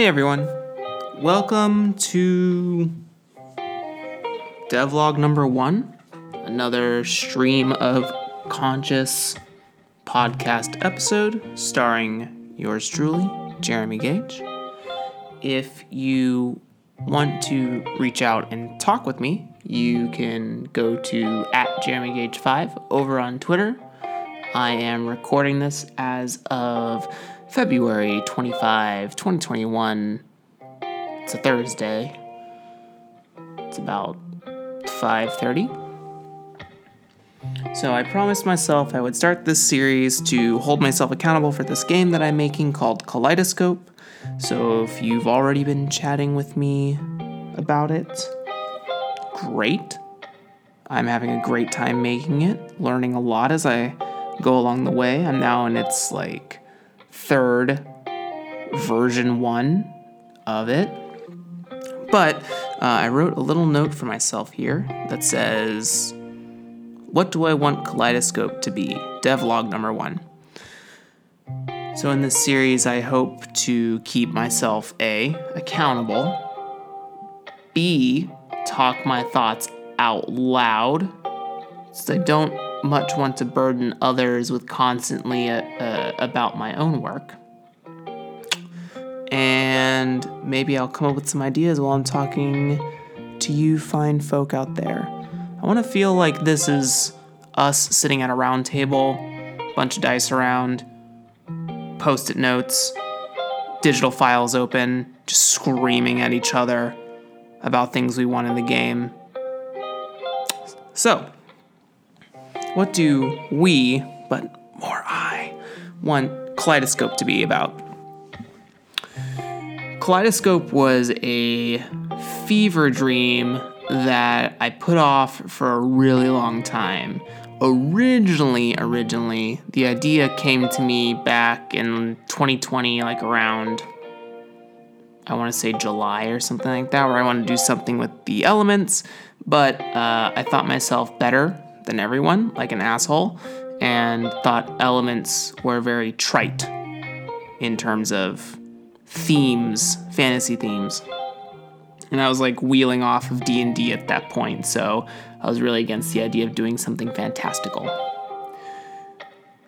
Hey everyone, welcome to devlog number one, another stream of conscious podcast episode starring yours truly, Jeremy Gage. If you want to reach out and talk with me, you can go to at Jeremy Gage 5 over on Twitter. I am recording this as of February 25, 2021. It's a Thursday. It's about 5:30. So I promised myself I would start this series to hold myself accountable for this game that I'm making called Kaleidoscope. So if you've already been chatting with me about it, great. I'm having a great time making it, learning a lot as I go along the way. I'm now in its like third version one of it. But uh, I wrote a little note for myself here that says, What do I want Kaleidoscope to be? Devlog number one. So, in this series, I hope to keep myself A, accountable, B, talk my thoughts out loud, so I don't much want to burden others with constantly uh, uh, about my own work. And maybe I'll come up with some ideas while I'm talking to you fine folk out there. I want to feel like this is us sitting at a round table, bunch of dice around, post it notes, digital files open, just screaming at each other about things we want in the game. So, what do we, but more I, want Kaleidoscope to be about? Kaleidoscope was a fever dream that I put off for a really long time. Originally, originally, the idea came to me back in 2020, like around, I want to say July or something like that, where I wanted to do something with the elements, but uh, I thought myself better than everyone, like an asshole, and thought elements were very trite in terms of themes, fantasy themes. And I was like wheeling off of D&D at that point, so I was really against the idea of doing something fantastical.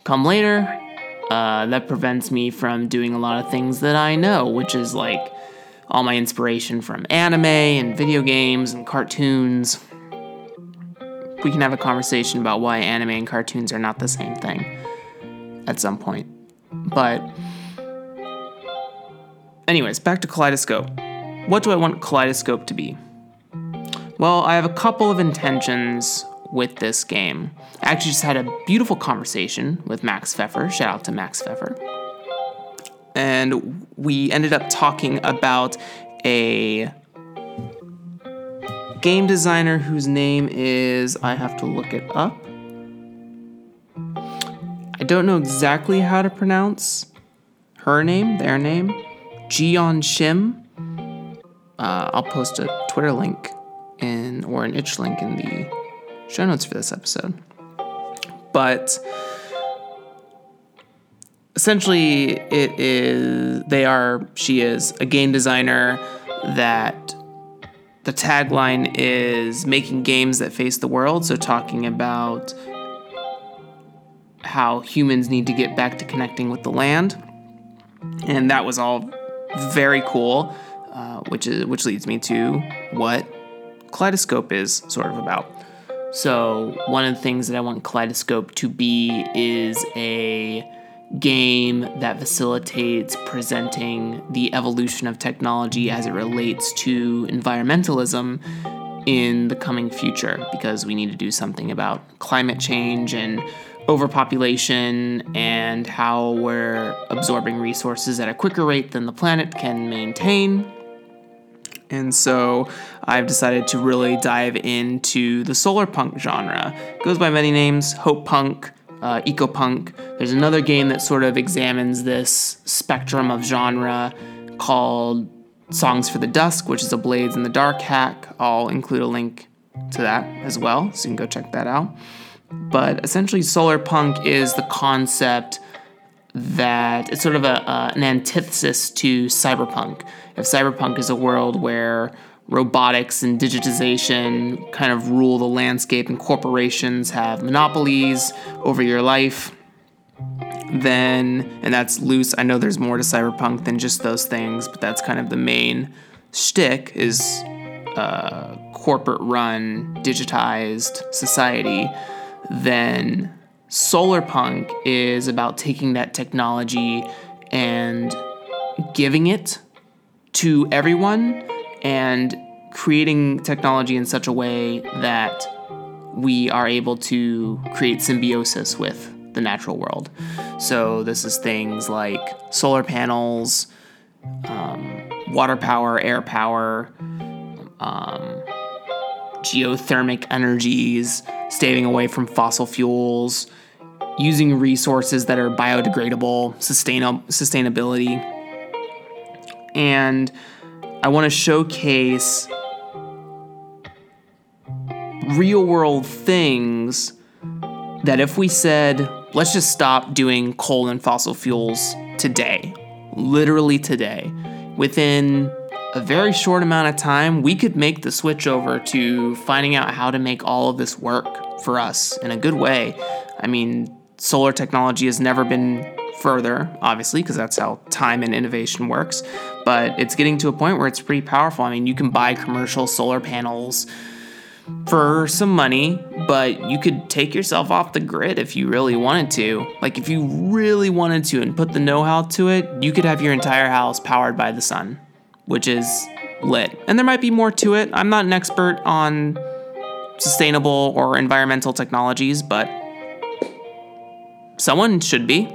Come later, uh, that prevents me from doing a lot of things that I know, which is like all my inspiration from anime and video games and cartoons we can have a conversation about why anime and cartoons are not the same thing at some point. But, anyways, back to Kaleidoscope. What do I want Kaleidoscope to be? Well, I have a couple of intentions with this game. I actually just had a beautiful conversation with Max Pfeffer. Shout out to Max Pfeffer. And we ended up talking about a game designer whose name is, I have to look it up. I don't know exactly how to pronounce her name, their name. Jeeyon Shim. Uh, I'll post a Twitter link in or an itch link in the show notes for this episode. But essentially, it is they are she is a game designer that the tagline is making games that face the world. So, talking about how humans need to get back to connecting with the land. And that was all very cool, uh, which, is, which leads me to what Kaleidoscope is sort of about. So, one of the things that I want Kaleidoscope to be is a game that facilitates presenting the evolution of technology as it relates to environmentalism in the coming future because we need to do something about climate change and overpopulation and how we're absorbing resources at a quicker rate than the planet can maintain. And so I've decided to really dive into the solar punk genre. It goes by many names hope punk, uh, ecopunk. There's another game that sort of examines this spectrum of genre called Songs for the Dusk, which is a Blades in the Dark hack. I'll include a link to that as well, so you can go check that out. But essentially, solar punk is the concept that it's sort of a, uh, an antithesis to cyberpunk. If cyberpunk is a world where robotics and digitization kind of rule the landscape and corporations have monopolies over your life, then, and that's loose. I know there's more to cyberpunk than just those things, but that's kind of the main shtick is uh, corporate run, digitized society. Then solarpunk is about taking that technology and giving it to everyone and creating technology in such a way that we are able to create symbiosis with the natural world. So, this is things like solar panels, um, water power, air power, um, geothermic energies, staying away from fossil fuels, using resources that are biodegradable, sustain- sustainability. And I want to showcase real world things that if we said, let's just stop doing coal and fossil fuels today, literally today, within a very short amount of time, we could make the switch over to finding out how to make all of this work for us in a good way. I mean, solar technology has never been further, obviously, because that's how time and innovation works. But it's getting to a point where it's pretty powerful. I mean, you can buy commercial solar panels for some money, but you could take yourself off the grid if you really wanted to. Like, if you really wanted to and put the know how to it, you could have your entire house powered by the sun, which is lit. And there might be more to it. I'm not an expert on sustainable or environmental technologies, but someone should be.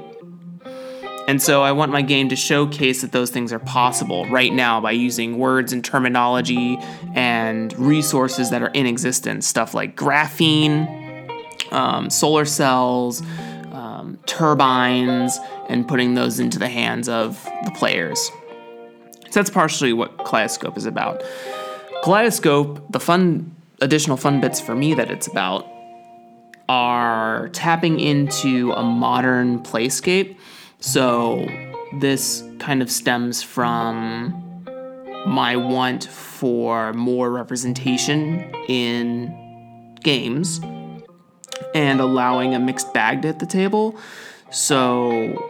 And so I want my game to showcase that those things are possible right now by using words and terminology and resources that are in existence. Stuff like graphene, um, solar cells, um, turbines, and putting those into the hands of the players. So that's partially what Kaleidoscope is about. Kaleidoscope, the fun, additional fun bits for me that it's about are tapping into a modern playscape so this kind of stems from my want for more representation in games and allowing a mixed bag at the table. So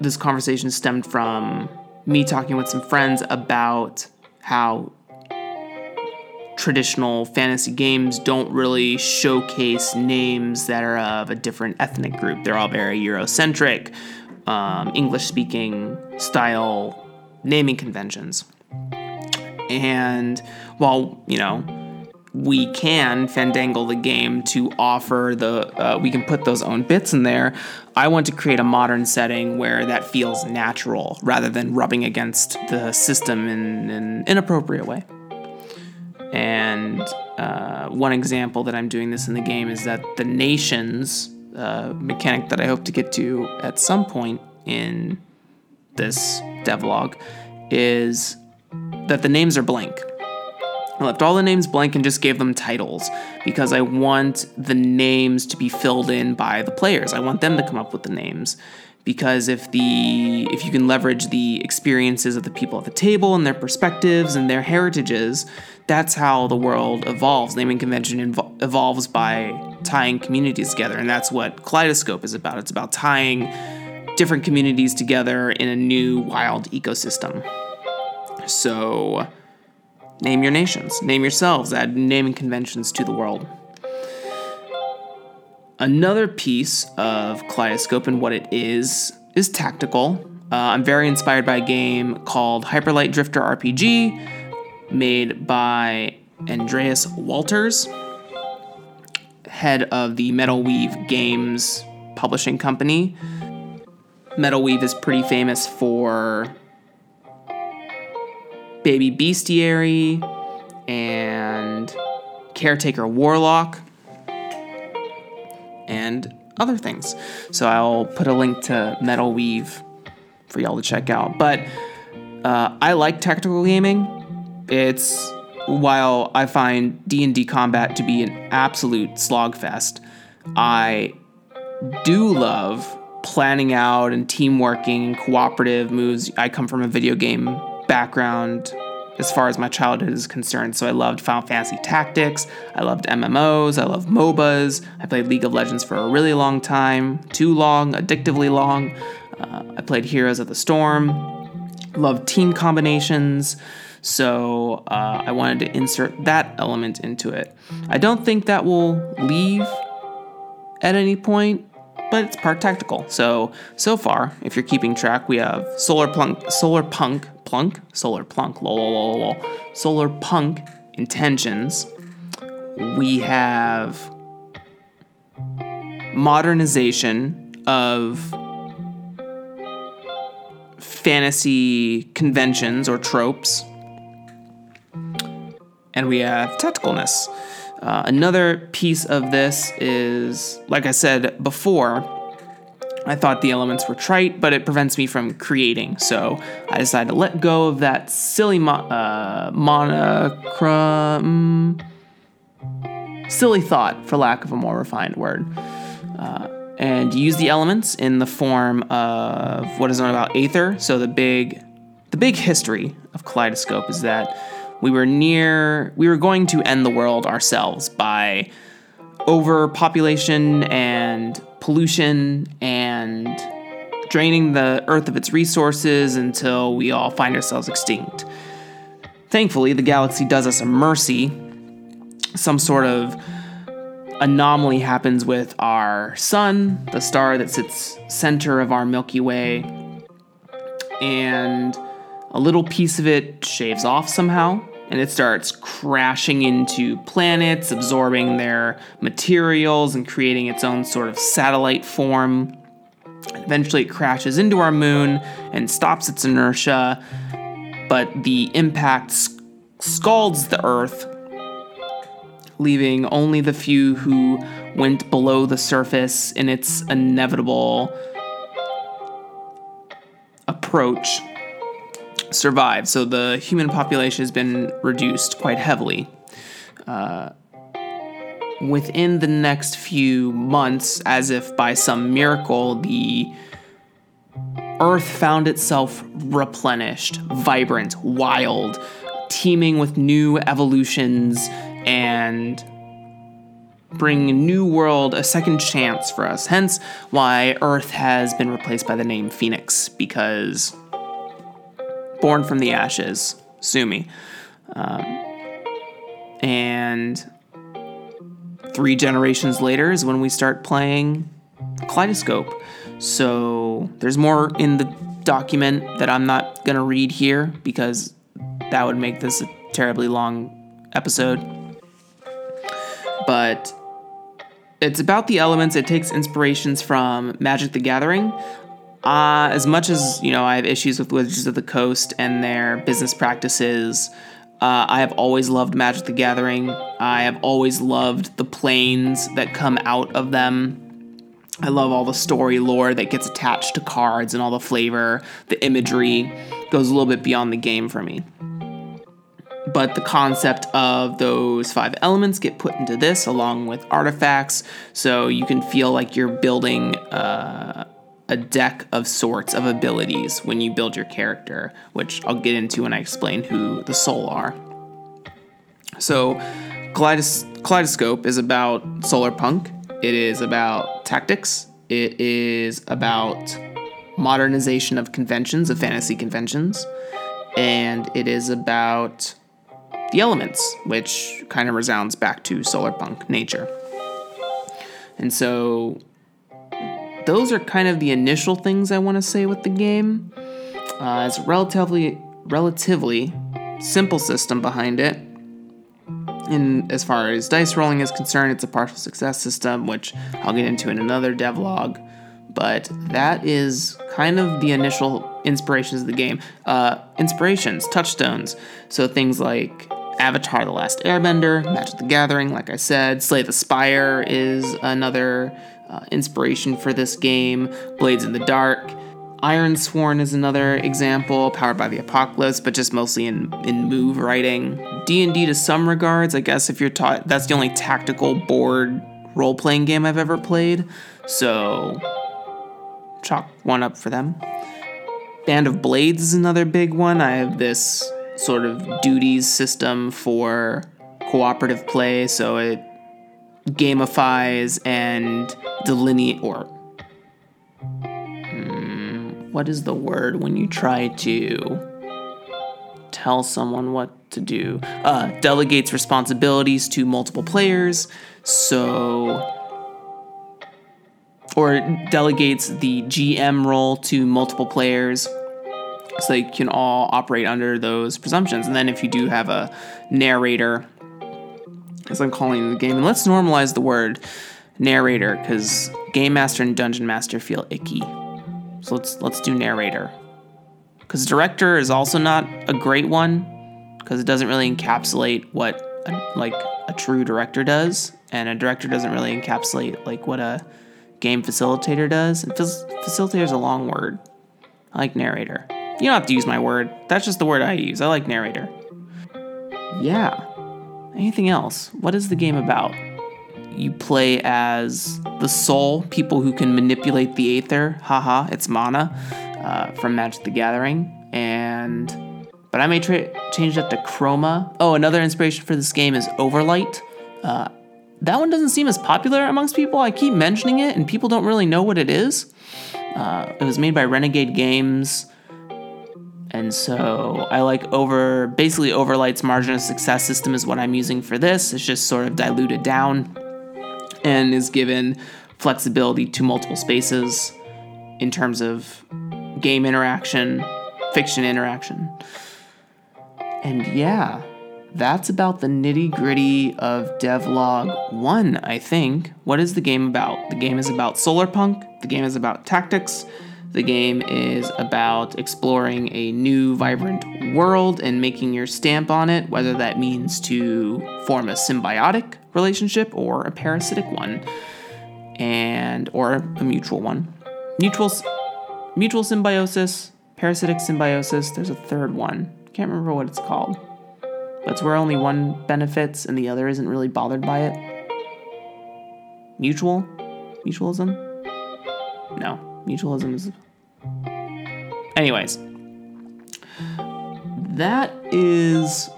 this conversation stemmed from me talking with some friends about how traditional fantasy games don't really showcase names that are of a different ethnic group. They're all very Eurocentric um, English speaking style naming conventions. And while, you know, we can fandangle the game to offer the, uh, we can put those own bits in there. I want to create a modern setting where that feels natural rather than rubbing against the system in an inappropriate way. And uh, one example that I'm doing this in the game is that the nations uh, mechanic that I hope to get to at some point in this devlog is that the names are blank. I left all the names blank and just gave them titles because I want the names to be filled in by the players. I want them to come up with the names because if the if you can leverage the experiences of the people at the table and their perspectives and their heritages, that's how the world evolves. Naming convention invo- evolves by tying communities together, and that's what Kaleidoscope is about. It's about tying different communities together in a new wild ecosystem. So, name your nations, name yourselves, add naming conventions to the world. Another piece of Kaleidoscope and what it is is tactical. Uh, I'm very inspired by a game called Hyper Light Drifter RPG, made by Andreas Walters, head of the Metalweave Games publishing company. Metalweave is pretty famous for Baby Bestiary and Caretaker Warlock and other things. So I'll put a link to Metalweave for y'all to check out. But uh, I like tactical gaming. It's while I find D&D combat to be an absolute slogfest, I do love planning out and team working and cooperative moves. I come from a video game background as far as my childhood is concerned. So I loved Final Fantasy Tactics, I loved MMOs, I love MOBAs. I played League of Legends for a really long time, too long, addictively long. Uh, I played Heroes of the Storm, loved team combinations. So uh, I wanted to insert that element into it. I don't think that will leave at any point, but it's part tactical. So so far, if you're keeping track, we have Solar Plunk, Solar Punk, Plunk, Solar Plunk, lol, lol, lol, Solar Punk intentions. We have modernization of fantasy conventions or tropes. And we have tacticalness. Uh, another piece of this is, like I said before, I thought the elements were trite, but it prevents me from creating. So I decided to let go of that silly mo- uh, monochrome, silly thought, for lack of a more refined word, uh, and use the elements in the form of what is known about Aether. So the big, the big history of Kaleidoscope is that we were near, we were going to end the world ourselves by overpopulation and pollution and draining the earth of its resources until we all find ourselves extinct. Thankfully, the galaxy does us a mercy. Some sort of anomaly happens with our sun, the star that sits center of our Milky Way, and a little piece of it shaves off somehow and it starts crashing into planets, absorbing their materials and creating its own sort of satellite form. Eventually, it crashes into our moon and stops its inertia, but the impact scalds the Earth, leaving only the few who went below the surface in its inevitable approach survived. So the human population has been reduced quite heavily. Uh, within the next few months, as if by some miracle, the Earth found itself replenished, vibrant, wild, teeming with new evolutions and bring a new world a second chance for us. Hence why Earth has been replaced by the name Phoenix, because born from the ashes, sue me. Um, and three generations later is when we start playing Kaleidoscope. So there's more in the document that I'm not going to read here because that would make this a terribly long episode. But it's about the elements. It takes inspirations from Magic the Gathering, uh, as much as you know, I have issues with Wizards of the Coast and their business practices. Uh, I have always loved Magic the Gathering. I have always loved the planes that come out of them. I love all the story lore that gets attached to cards and all the flavor, the imagery goes a little bit beyond the game for me. But the concept of those five elements get put into this along with artifacts, so you can feel like you're building. Uh, a deck of sorts of abilities when you build your character, which I'll get into when I explain who the Soul are. So, Kaleidos- Kaleidoscope is about solar punk, it is about tactics, it is about modernization of conventions, of fantasy conventions, and it is about the elements, which kind of resounds back to solar punk nature. And so those are kind of the initial things I want to say with the game. Uh, it's relatively relatively simple system behind it. And as far as dice rolling is concerned, it's a partial success system, which I'll get into in another devlog. But that is kind of the initial inspirations of the game. Uh, inspirations, touchstones. So things like Avatar The Last Airbender, Magic the Gathering, like I said. Slay the Spire is another uh, inspiration for this game. Blades in the Dark. Ironsworn is another example, powered by the apocalypse, but just mostly in, in move writing. D&D to some regards, I guess if you're taught, that's the only tactical board role-playing game I've ever played. So chalk one up for them. Band of Blades is another big one. I have this sort of duties system for cooperative play, so it gamifies and delineate or mm, what is the word when you try to tell someone what to do? Uh, delegates responsibilities to multiple players, so or delegates the GM role to multiple players so they can all operate under those presumptions. And then if you do have a narrator, as I'm calling the game, and let's normalize the word narrator because game master and dungeon master feel icky. So let's let's do narrator. Because director is also not a great one because it doesn't really encapsulate what a, like a true director does, and a director doesn't really encapsulate like what a game facilitator does. And facilitator is a long word. I like narrator. You don't have to use my word. That's just the word I use. I like narrator. Yeah. Anything else? What is the game about? You play as the soul, people who can manipulate the aether. Haha, it's mana uh, from Magic the Gathering. And. But I may tra- change that to Chroma. Oh, another inspiration for this game is Overlight. Uh, that one doesn't seem as popular amongst people. I keep mentioning it, and people don't really know what it is. Uh, it was made by Renegade Games. And so I like over basically Overlight's margin of success system is what I'm using for this. It's just sort of diluted down and is given flexibility to multiple spaces in terms of game interaction, fiction interaction. And yeah, that's about the nitty gritty of Devlog 1, I think. What is the game about? The game is about Solarpunk, the game is about tactics, the game is about exploring a new, vibrant world and making your stamp on it, whether that means to form a symbiotic relationship or a parasitic one, and or a mutual one. Mutual, mutual symbiosis, parasitic symbiosis. There's a third one. Can't remember what it's called. But it's where only one benefits and the other isn't really bothered by it. Mutual? Mutualism? No. Mutualism is. Anyways, that is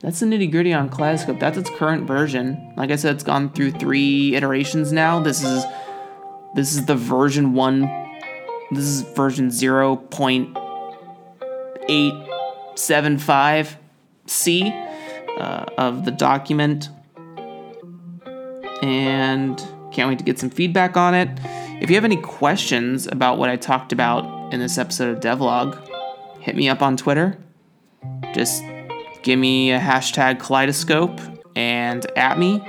that's the nitty gritty on Kaleidoscope. That's its current version. Like I said, it's gone through three iterations now. This is this is the version one. This is version zero point eight seven five C uh, of the document, and can't wait to get some feedback on it. If you have any questions about what I talked about in this episode of Devlog, hit me up on Twitter. Just give me a hashtag kaleidoscope and at me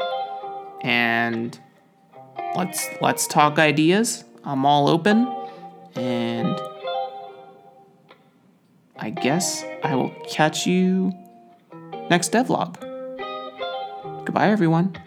and let's let's talk ideas. I'm all open and I guess I will catch you next devlog. Goodbye everyone.